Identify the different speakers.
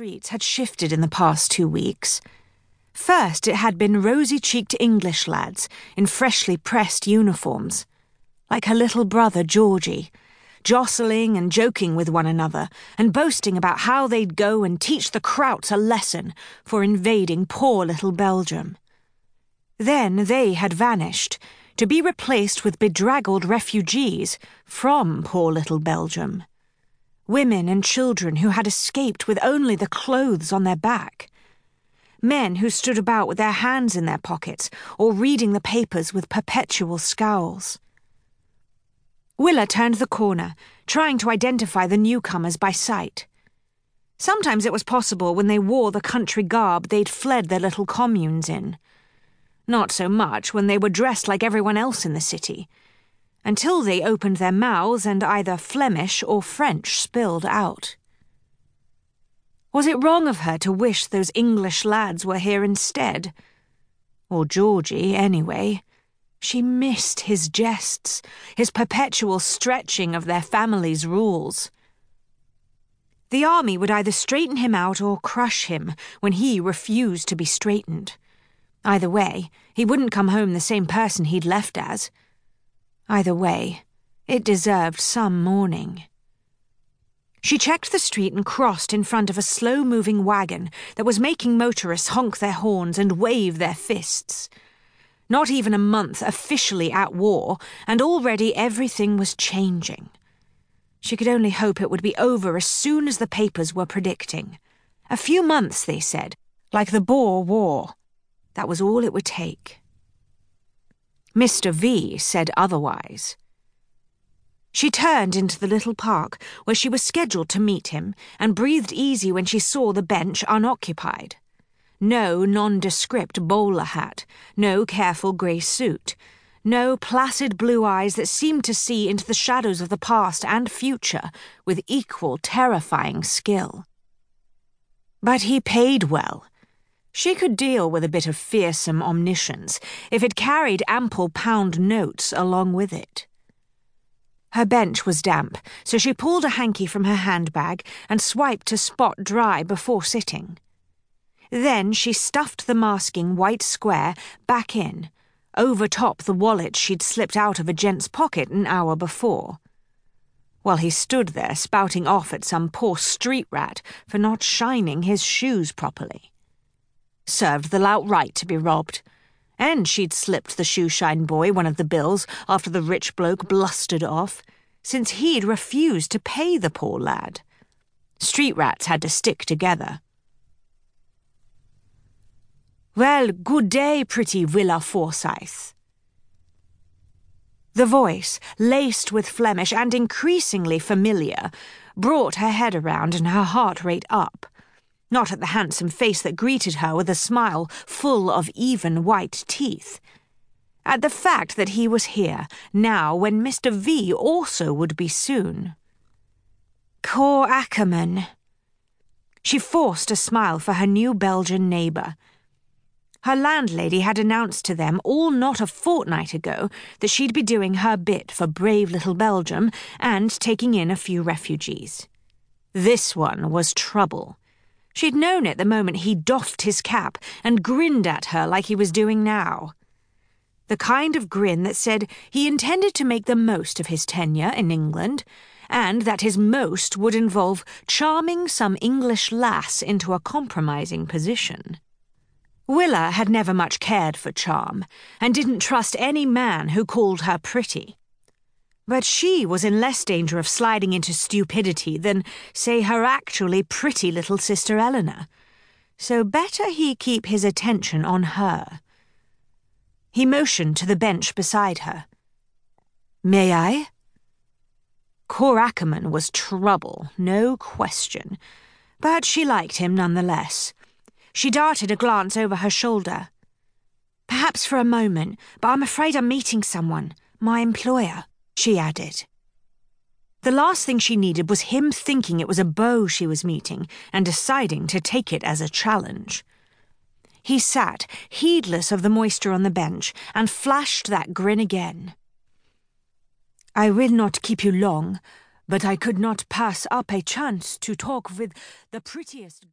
Speaker 1: streets had shifted in the past two weeks. First, it had been rosy cheeked English lads in freshly pressed uniforms, like her little brother Georgie, jostling and joking with one another and boasting about how they'd go and teach the Krauts a lesson for invading poor little Belgium. Then they had vanished, to be replaced with bedraggled refugees from poor little Belgium. Women and children who had escaped with only the clothes on their back. Men who stood about with their hands in their pockets or reading the papers with perpetual scowls. Willa turned the corner, trying to identify the newcomers by sight. Sometimes it was possible when they wore the country garb they'd fled their little communes in. Not so much when they were dressed like everyone else in the city. Until they opened their mouths and either Flemish or French spilled out. Was it wrong of her to wish those English lads were here instead? Or Georgie, anyway. She missed his jests, his perpetual stretching of their family's rules. The army would either straighten him out or crush him when he refused to be straightened. Either way, he wouldn't come home the same person he'd left as. Either way, it deserved some mourning. She checked the street and crossed in front of a slow moving wagon that was making motorists honk their horns and wave their fists. Not even a month officially at war, and already everything was changing. She could only hope it would be over as soon as the papers were predicting. A few months, they said, like the Boer War. That was all it would take. Mr. V said otherwise. She turned into the little park where she was scheduled to meet him and breathed easy when she saw the bench unoccupied. No nondescript bowler hat, no careful grey suit, no placid blue eyes that seemed to see into the shadows of the past and future with equal terrifying skill. But he paid well. She could deal with a bit of fearsome omniscience if it carried ample pound notes along with it. Her bench was damp, so she pulled a hanky from her handbag and swiped a spot dry before sitting. Then she stuffed the masking white square back in, over top the wallet she'd slipped out of a gent's pocket an hour before. While he stood there spouting off at some poor street rat for not shining his shoes properly. Served the lout right to be robbed. And she'd slipped the shoeshine boy one of the bills after the rich bloke blustered off, since he'd refused to pay the poor lad. Street rats had to stick together. Well, good day, pretty Willa Forsythe. The voice, laced with Flemish and increasingly familiar, brought her head around and her heart rate up. Not at the handsome face that greeted her with a smile full of even white teeth. At the fact that he was here, now when Mr. V also would be soon. Cor Ackerman. She forced a smile for her new Belgian neighbour. Her landlady had announced to them all not a fortnight ago that she'd be doing her bit for brave little Belgium and taking in a few refugees. This one was trouble. She'd known it the moment he doffed his cap and grinned at her like he was doing now. The kind of grin that said he intended to make the most of his tenure in England, and that his most would involve charming some English lass into a compromising position. Willa had never much cared for charm, and didn't trust any man who called her pretty. But she was in less danger of sliding into stupidity than, say, her actually pretty little sister Eleanor. So better he keep his attention on her. He motioned to the bench beside her. May I? Cor Ackerman was trouble, no question, but she liked him none the less. She darted a glance over her shoulder. Perhaps for a moment, but I'm afraid I'm meeting someone, my employer, she added. The last thing she needed was him thinking it was a beau she was meeting and deciding to take it as a challenge. He sat, heedless of the moisture on the bench, and flashed that grin again. I will not keep you long, but I could not pass up a chance to talk with the prettiest.